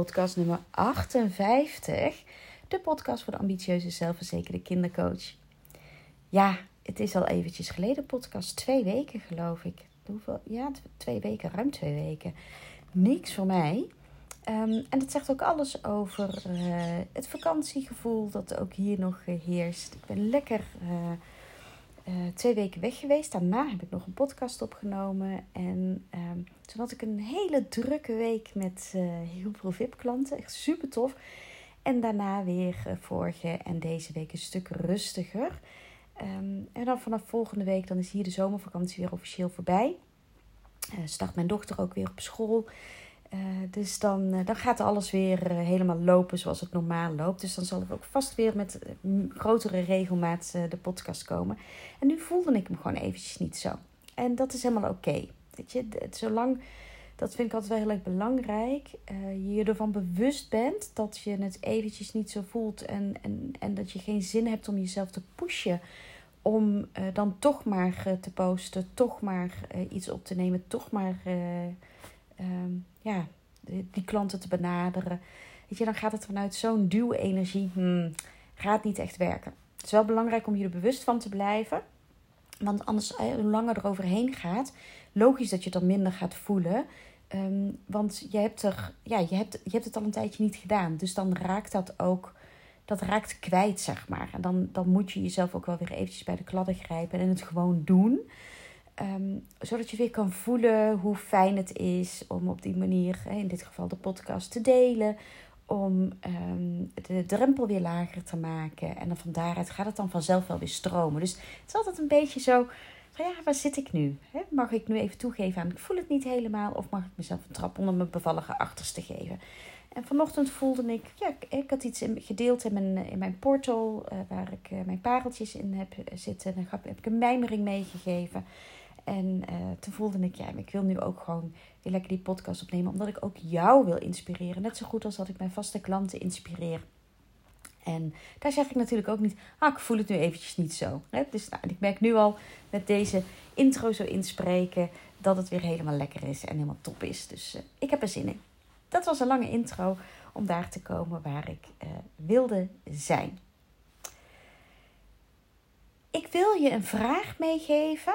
podcast nummer 58. De podcast voor de ambitieuze, zelfverzekerde kindercoach. Ja, het is al eventjes geleden, podcast. Twee weken geloof ik. Hoeveel? Ja, twee weken, ruim twee weken. Niks voor mij. Ehm, en het zegt ook alles over uh, het vakantiegevoel dat ook hier nog heerst. Ik ben lekker... Uh, uh, twee weken weg geweest. Daarna heb ik nog een podcast opgenomen. En uh, toen had ik een hele drukke week met uh, heel veel VIP-klanten. Echt super tof. En daarna weer uh, vorige en deze week een stuk rustiger. Um, en dan vanaf volgende week dan is hier de zomervakantie weer officieel voorbij. start mijn dochter ook weer op school. Uh, dus dan, uh, dan gaat alles weer uh, helemaal lopen zoals het normaal loopt. Dus dan zal er ook vast weer met grotere regelmaat de podcast komen. En nu voelde ik me gewoon eventjes niet zo. En dat is helemaal oké. Zolang, dat vind ik altijd wel heel erg belangrijk, je je ervan bewust bent dat je het eventjes niet zo voelt. En, en, en dat je geen zin hebt om jezelf te pushen. Om dan toch maar te posten, toch maar iets op te nemen, toch maar um, ja, die klanten te benaderen. Weet je, dan gaat het vanuit zo'n duwenergie, hmm, gaat niet echt werken. Het is wel belangrijk om je er bewust van te blijven. Want anders, eh, hoe langer er overheen gaat, logisch dat je het dan minder gaat voelen. Um, want je hebt, er, ja, je, hebt, je hebt het al een tijdje niet gedaan. Dus dan raakt dat ook, dat raakt kwijt, zeg maar. En dan, dan moet je jezelf ook wel weer eventjes bij de kladden grijpen en het gewoon doen. Um, zodat je weer kan voelen hoe fijn het is om op die manier, in dit geval de podcast, te delen. Om um, de drempel weer lager te maken. En dan van daaruit gaat het dan vanzelf wel weer stromen. Dus het is altijd een beetje zo van ja, waar zit ik nu? Mag ik nu even toegeven aan ik voel het niet helemaal? Of mag ik mezelf een trap onder mijn bevallige achterste geven? En vanochtend voelde ik, ja, ik had iets gedeeld in mijn, in mijn portal, uh, waar ik uh, mijn pareltjes in heb zitten. En dan heb ik een mijmering meegegeven. En uh, toen voelde ik, ja, ik wil nu ook gewoon weer lekker die podcast opnemen. Omdat ik ook jou wil inspireren. Net zo goed als dat ik mijn vaste klanten inspireer. En daar zeg ik natuurlijk ook niet, ah, ik voel het nu eventjes niet zo. Hè? Dus nou, ik merk nu al met deze intro zo inspreken dat het weer helemaal lekker is en helemaal top is. Dus uh, ik heb er zin in. Dat was een lange intro om daar te komen waar ik uh, wilde zijn. Ik wil je een vraag meegeven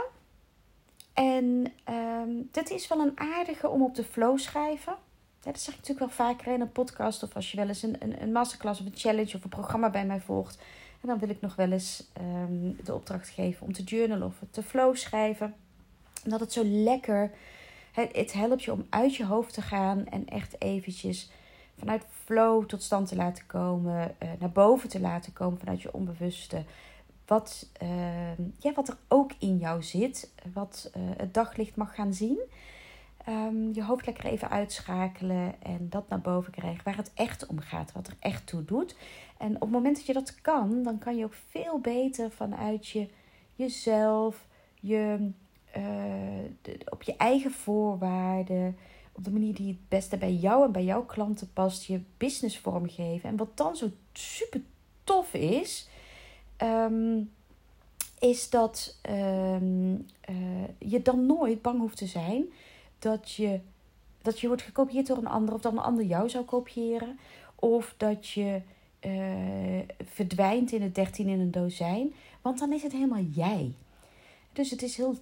en um, is wel een aardige om op de flow schrijven. Dat zeg ik natuurlijk wel vaker in een podcast of als je wel eens een, een, een masterclass of een challenge of een programma bij mij volgt. En dan wil ik nog wel eens um, de opdracht geven om te journalen of te flow schrijven. Omdat het zo lekker, het, het helpt je om uit je hoofd te gaan en echt eventjes vanuit flow tot stand te laten komen, uh, naar boven te laten komen vanuit je onbewuste wat, uh, ja, wat er ook in jou zit, wat uh, het daglicht mag gaan zien. Um, je hoofd lekker even uitschakelen en dat naar boven krijgen waar het echt om gaat, wat er echt toe doet. En op het moment dat je dat kan, dan kan je ook veel beter vanuit je, jezelf, je, de, op je eigen voorwaarden, op de manier die het beste bij jou en bij jouw klanten past, je business vormgeven. En wat dan zo super tof is, um, is dat um, uh, je dan nooit bang hoeft te zijn dat je, dat je wordt gekopieerd door een ander of dat een ander jou zou kopiëren. Of dat je uh, verdwijnt in het dertien in een dozijn. Want dan is het helemaal jij. Dus het is heel,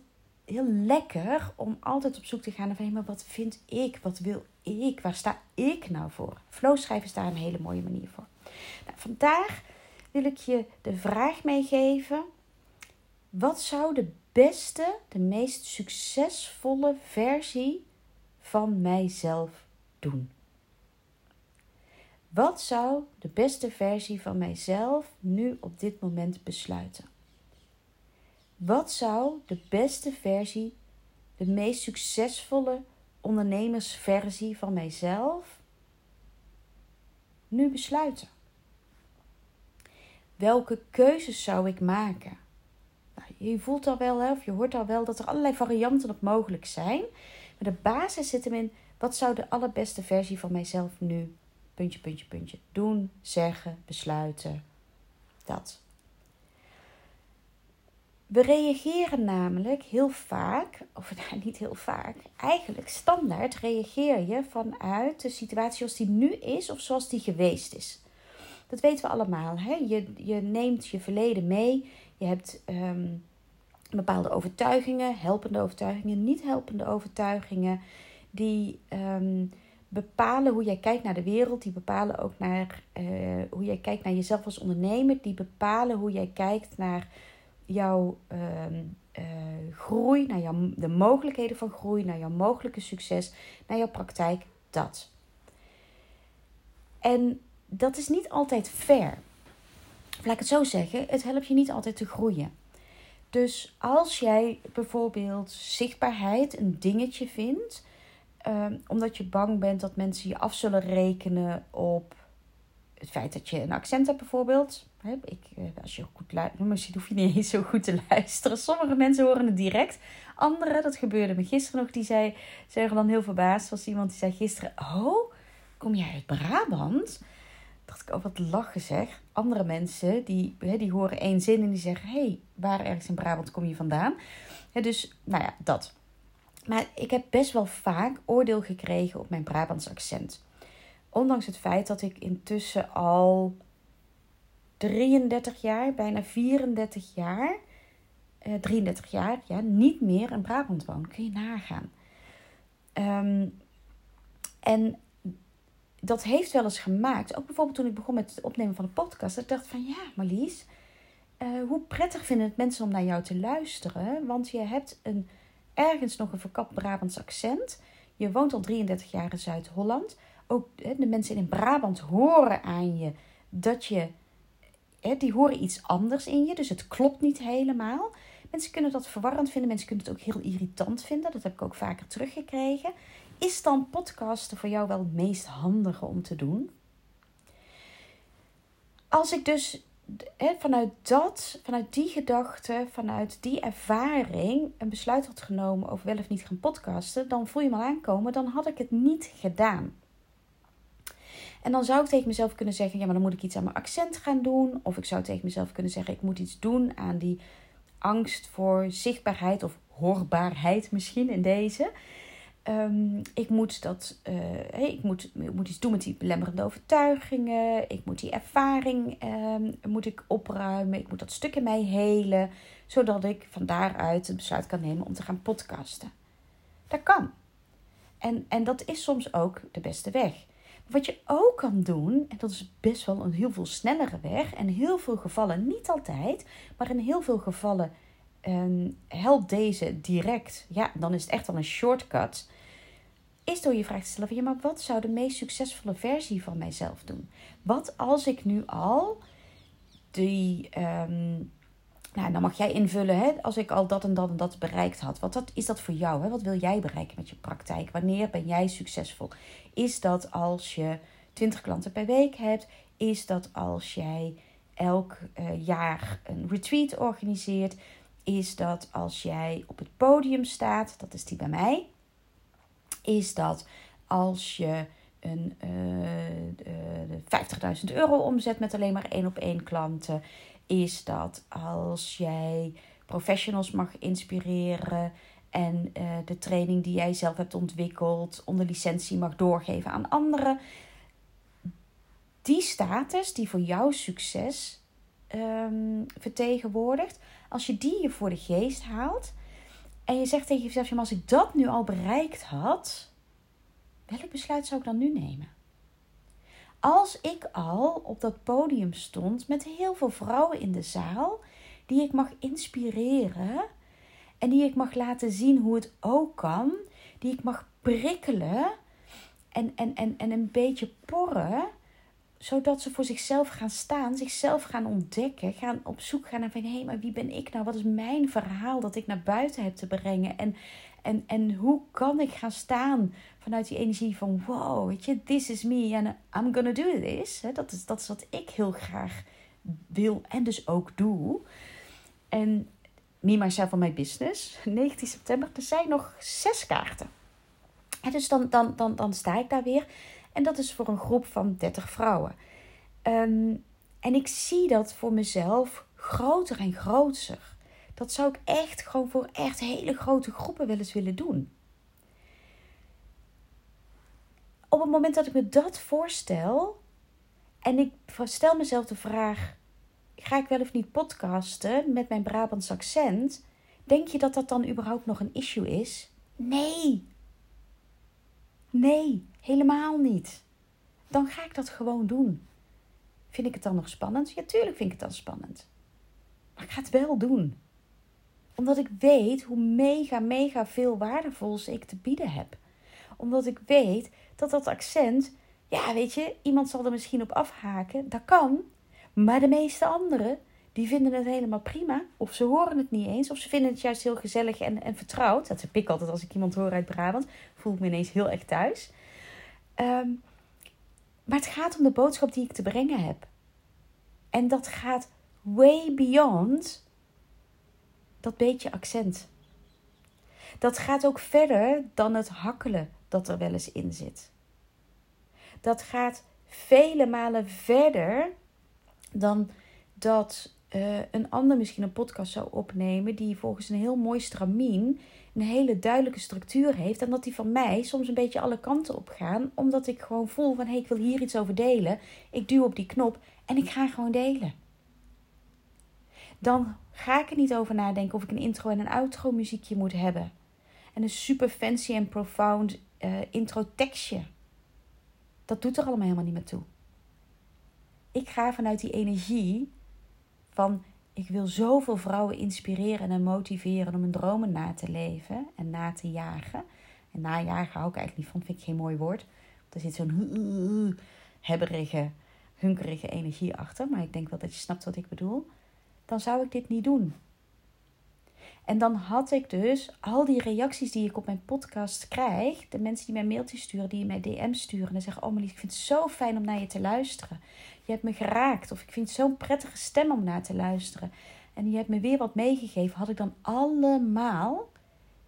heel lekker om altijd op zoek te gaan naar maar wat vind ik? Wat wil ik? Waar sta ik nou voor? Flow schrijven is daar een hele mooie manier voor. Nou, vandaag wil ik je de vraag meegeven: wat zou de beste, de meest succesvolle versie van mijzelf doen? Wat zou de beste versie van mijzelf nu op dit moment besluiten? Wat zou de beste versie, de meest succesvolle ondernemersversie van mijzelf nu besluiten? Welke keuzes zou ik maken? Nou, je voelt al wel, of je hoort al wel, dat er allerlei varianten op mogelijk zijn. Maar de basis zit hem in, wat zou de allerbeste versie van mijzelf nu, puntje, puntje, puntje, doen, zeggen, besluiten, dat. We reageren namelijk heel vaak, of nou, niet heel vaak, eigenlijk standaard reageer je vanuit de situatie zoals die nu is of zoals die geweest is. Dat weten we allemaal. Hè? Je, je neemt je verleden mee. Je hebt ehm, bepaalde overtuigingen, helpende overtuigingen, niet helpende overtuigingen, die ehm, bepalen hoe jij kijkt naar de wereld, die bepalen ook naar eh, hoe jij kijkt naar jezelf als ondernemer, die bepalen hoe jij kijkt naar jouw ehm, eh, groei, naar jouw, de mogelijkheden van groei, naar jouw mogelijke succes, naar jouw praktijk, dat. En dat is niet altijd fair. laat ik het zo zeggen, het helpt je niet altijd te groeien. Dus als jij bijvoorbeeld zichtbaarheid een dingetje vindt, um, omdat je bang bent dat mensen je af zullen rekenen op het feit dat je een accent hebt bijvoorbeeld. Ik, eh, als je goed luistert, misschien hoef je niet eens zo goed te luisteren. Sommige mensen horen het direct. Anderen, dat gebeurde me gisteren nog, die zei, zeggen dan heel verbaasd. Was iemand die zei gisteren, oh, kom jij uit Brabant? Dacht ik, oh wat lachen zeg. Andere mensen, die, die horen één zin en die zeggen... hé, hey, waar ergens in Brabant kom je vandaan? dus, nou ja, dat. Maar ik heb best wel vaak oordeel gekregen op mijn Brabants accent. Ondanks het feit dat ik intussen al 33 jaar, bijna 34 jaar... Eh, 33 jaar, ja, niet meer in Brabant woon. Kun je nagaan. Um, en dat heeft wel eens gemaakt, ook bijvoorbeeld toen ik begon met het opnemen van de podcast, dat ik dacht van ja, Marlies, uh, hoe prettig vinden het mensen om naar jou te luisteren? Want je hebt een, ergens nog een verkapt Brabants accent. Je woont al 33 jaar in Zuid-Holland. Ook de mensen in Brabant horen aan je dat je, die horen iets anders in je, dus het klopt niet helemaal. Mensen kunnen dat verwarrend vinden, mensen kunnen het ook heel irritant vinden. Dat heb ik ook vaker teruggekregen. Is dan podcasten voor jou wel het meest handige om te doen? Als ik dus vanuit dat, vanuit die gedachte, vanuit die ervaring een besluit had genomen over wel of niet gaan podcasten, dan voel je me al aankomen, dan had ik het niet gedaan. En dan zou ik tegen mezelf kunnen zeggen: ja, maar dan moet ik iets aan mijn accent gaan doen. Of ik zou tegen mezelf kunnen zeggen: ik moet iets doen aan die angst voor zichtbaarheid of hoorbaarheid misschien in deze. Um, ik moet dat, uh, ik, moet, moet iets doen met die belemmerende overtuigingen. Ik moet die ervaring um, moet ik opruimen. Ik moet dat stuk in mij helen. Zodat ik van daaruit het besluit kan nemen om te gaan podcasten. Dat kan. En, en dat is soms ook de beste weg. Wat je ook kan doen, en dat is best wel een heel veel snellere weg. En heel veel gevallen, niet altijd, maar in heel veel gevallen um, helpt deze direct. Ja, dan is het echt wel een shortcut is door je vraag te stellen van ja, maar wat zou de meest succesvolle versie van mijzelf doen? Wat als ik nu al die, um, nou dan mag jij invullen, hè, als ik al dat en dat en dat bereikt had. Wat dat, is dat voor jou? Hè? Wat wil jij bereiken met je praktijk? Wanneer ben jij succesvol? Is dat als je 20 klanten per week hebt? Is dat als jij elk uh, jaar een retreat organiseert? Is dat als jij op het podium staat? Dat is die bij mij is dat als je een uh, uh, 50.000 euro omzet met alleen maar één op één klanten, is dat als jij professionals mag inspireren en uh, de training die jij zelf hebt ontwikkeld onder licentie mag doorgeven aan anderen. Die status die voor jouw succes um, vertegenwoordigt, als je die je voor de geest haalt, en je zegt tegen jezelf, maar als ik dat nu al bereikt had, welk besluit zou ik dan nu nemen? Als ik al op dat podium stond met heel veel vrouwen in de zaal, die ik mag inspireren en die ik mag laten zien hoe het ook kan, die ik mag prikkelen en, en, en, en een beetje porren, zodat ze voor zichzelf gaan staan, zichzelf gaan ontdekken, gaan op zoek gaan naar van hé, hey, maar wie ben ik nou? Wat is mijn verhaal dat ik naar buiten heb te brengen? En, en, en hoe kan ik gaan staan vanuit die energie van wow, weet je, this is me and I'm gonna do this. Dat is, dat is wat ik heel graag wil en dus ook doe. En me, myself van mijn business, 19 september, er zijn nog zes kaarten. En dus dan, dan, dan, dan sta ik daar weer. En dat is voor een groep van 30 vrouwen. Um, en ik zie dat voor mezelf groter en groter. Dat zou ik echt gewoon voor echt hele grote groepen wel eens willen doen. Op het moment dat ik me dat voorstel en ik stel mezelf de vraag: ga ik wel of niet podcasten met mijn Brabants accent? Denk je dat dat dan überhaupt nog een issue is? Nee. Nee, helemaal niet. Dan ga ik dat gewoon doen. Vind ik het dan nog spannend? Ja, tuurlijk vind ik het dan spannend. Maar ik ga het wel doen. Omdat ik weet hoe mega, mega veel waardevols ik te bieden heb. Omdat ik weet dat dat accent, ja, weet je, iemand zal er misschien op afhaken. Dat kan. Maar de meeste anderen, die vinden het helemaal prima. Of ze horen het niet eens. Of ze vinden het juist heel gezellig en, en vertrouwd. Dat heb ik altijd als ik iemand hoor uit Brabant. Voel ik me ineens heel erg thuis. Ehm, maar het gaat om de boodschap die ik te brengen heb. En dat gaat way beyond dat beetje accent. Dat gaat ook verder dan het hakkelen dat er wel eens in zit. Dat gaat vele malen verder dan dat uh, een ander misschien een podcast zou opnemen die volgens een heel mooi stramien een hele duidelijke structuur heeft. En dat die van mij soms een beetje alle kanten op gaan. Omdat ik gewoon voel van hé, hey, ik wil hier iets over delen. Ik duw op die knop en ik ga gewoon delen. Dan ga ik er niet over nadenken of ik een intro en een outro muziekje moet hebben. En een super fancy en profound uh, intro tekstje. Dat doet er allemaal helemaal niet meer toe. Ik ga vanuit die energie van ik wil zoveel vrouwen inspireren en motiveren om hun dromen na te leven en na te jagen. En najagen hou ik eigenlijk niet van, vind ik geen mooi woord. Er zit zo'n hebberige, hunkerige energie achter. Maar ik denk wel dat je snapt wat ik bedoel. Dan zou ik dit niet doen. En dan had ik dus al die reacties die ik op mijn podcast krijg. De mensen die mij mailtjes sturen, die mij DM sturen. En zeggen: Oh Marlies, ik vind het zo fijn om naar je te luisteren. Je hebt me geraakt. Of ik vind het zo'n prettige stem om naar te luisteren. En je hebt me weer wat meegegeven. Had ik dan allemaal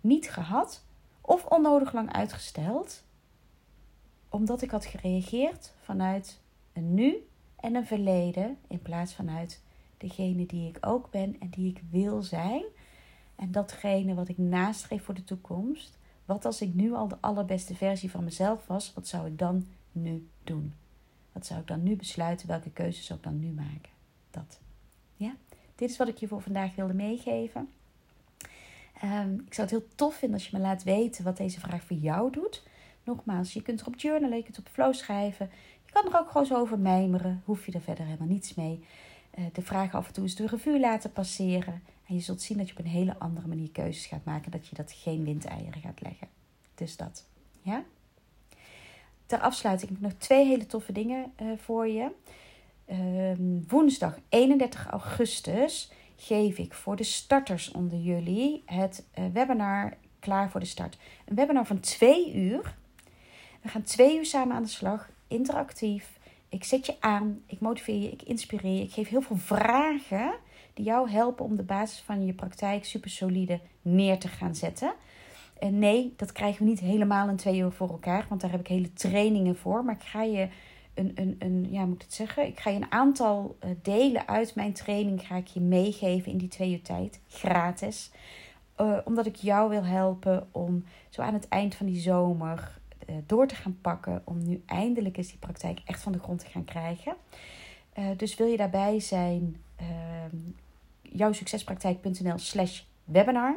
niet gehad. Of onnodig lang uitgesteld. Omdat ik had gereageerd vanuit een nu en een verleden. In plaats vanuit degene die ik ook ben en die ik wil zijn en datgene wat ik nastreef voor de toekomst. Wat als ik nu al de allerbeste versie van mezelf was, wat zou ik dan nu doen? Wat zou ik dan nu besluiten? Welke keuzes zou ik dan nu maken? Dat. Ja, dit is wat ik je voor vandaag wilde meegeven. Ehm, ik zou het heel tof vinden als je me laat weten wat deze vraag voor jou doet. Nogmaals, je kunt erop journalen, je kunt op flow schrijven. Je kan er ook gewoon zo over mijmeren. Hoef je er verder helemaal niets mee. Uh, de vraag af en toe eens de revue laten passeren. En je zult zien dat je op een hele andere manier keuzes gaat maken. Dat je dat geen windeieren gaat leggen. Dus dat. Ja? Ter afsluiting heb ik nog twee hele toffe dingen uh, voor je. Uh, woensdag 31 augustus geef ik voor de starters onder jullie het uh, webinar Klaar voor de Start. Een webinar van twee uur. We gaan twee uur samen aan de slag, interactief. Ik zet je aan, ik motiveer je, ik inspireer je. Ik geef heel veel vragen die jou helpen om de basis van je praktijk super solide neer te gaan zetten. En nee, dat krijgen we niet helemaal in twee uur voor elkaar, want daar heb ik hele trainingen voor. Maar ik ga je een, een, een ja, moet ik het zeggen? Ik ga je een aantal uh, delen uit mijn training ga ik je meegeven in die twee uur tijd, gratis. Uh, omdat ik jou wil helpen om zo aan het eind van die zomer uh, door te gaan pakken. Om nu eindelijk eens die praktijk echt van de grond te gaan krijgen. dus wil je daarbij zijn? Ehm, jouwsuccespraktijk.nl slash webinar.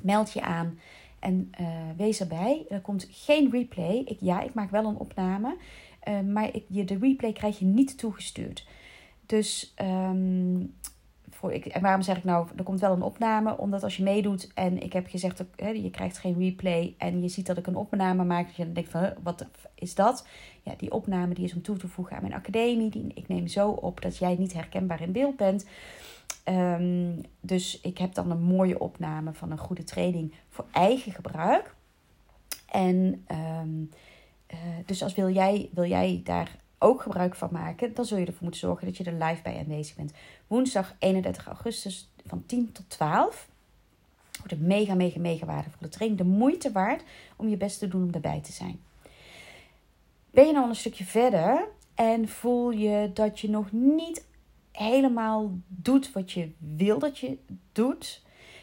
Meld je aan en uh, wees erbij. Er komt geen replay. Ik, ja, ik maak wel een opname. Uh, maar ik, je, de replay krijg je niet toegestuurd. Dus um, voor, ik, en waarom zeg ik nou, er komt wel een opname? Omdat als je meedoet en ik heb gezegd, hè, je krijgt geen replay en je ziet dat ik een opname maak, dat je denkt van, wat is dat? Ja, die opname die is om toe te voegen aan mijn academie. Die, ik neem zo op dat jij niet herkenbaar in beeld bent. Um, dus ik heb dan een mooie opname van een goede training voor eigen gebruik. En um, uh, dus als wil jij, wil jij daar ook gebruik van maken, dan zul je ervoor moeten zorgen dat je er live bij aanwezig bent. Woensdag 31 augustus van 10 tot 12. Wordt een mega, mega, mega waardevolle training. De moeite waard om je best te doen om erbij te zijn. Ben je nou een stukje verder en voel je dat je nog niet helemaal doet wat je wil dat je doet.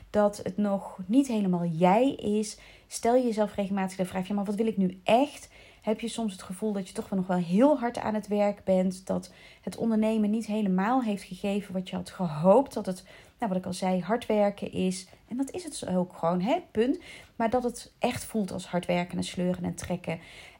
Dat het nog niet helemaal jij is. Stel je jezelf regelmatig de vraag: ja, maar wat wil ik nu echt? Heb je soms het gevoel dat je toch wel nog wel heel hard aan het werk bent? Dat het ondernemen niet helemaal heeft gegeven wat je had gehoopt? Dat het, nou, wat ik al zei, hard werken is. En dat is het ook gewoon, hè? Punt. Maar dat het echt voelt als hard werken en sleuren en trekken.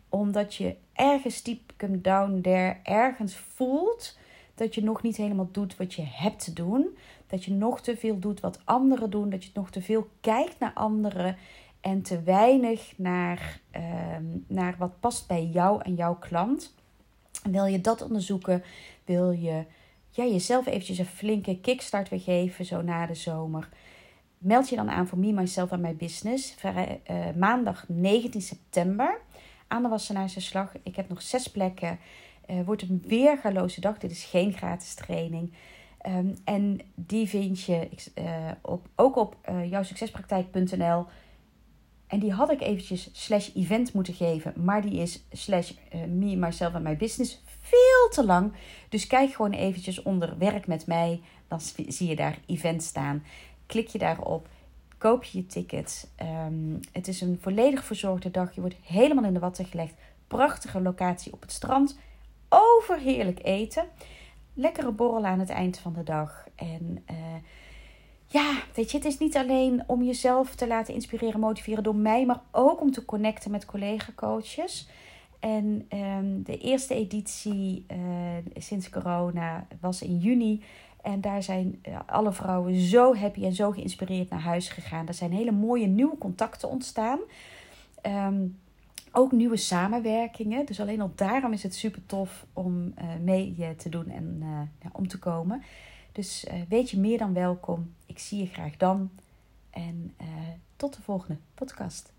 Omdat je ergens deep down there ergens voelt dat je nog niet helemaal doet wat je hebt te doen. Dat je nog te veel doet wat anderen doen. Dat je nog te veel kijkt naar anderen. En te weinig naar, ehm, naar wat past bij jou en jouw klant. Wil je dat onderzoeken? Wil je ja, jezelf eventjes een flinke kickstart weer geven, zo na de zomer? Meld je dan aan voor Me, Myself en My Business. Uh, maandag 19 september aan de Wassenaarse Slag. Ik heb nog zes plekken. Uh, wordt een weergaloze dag. Dit is geen gratis training. Um, en die vind je uh, op, ook op uh, jouwsuccespraktijk.nl. En die had ik eventjes slash event moeten geven. Maar die is slash me, myself en my business veel te lang. Dus kijk gewoon eventjes onder werk met mij. Dan zie je daar event staan. Klik je daarop. Koop je je ticket. Um, het is een volledig verzorgde dag. Je wordt helemaal in de watten gelegd. Prachtige locatie op het strand overheerlijk eten. Lekkere borrel aan het eind van de dag. En uh, ja, weet je, het is niet alleen om jezelf te laten inspireren, motiveren door mij, maar ook om te connecten met collega-coaches. En um, de eerste editie uh, sinds corona was in juni. En daar zijn alle vrouwen zo happy en zo geïnspireerd naar huis gegaan. Er zijn hele mooie nieuwe contacten ontstaan. Um, ook nieuwe samenwerkingen. Dus alleen al daarom is het super tof om uh, mee uh, te doen en uh, ja, om te komen. Dus weet je meer dan welkom. Ik zie je graag dan. En tot de volgende podcast.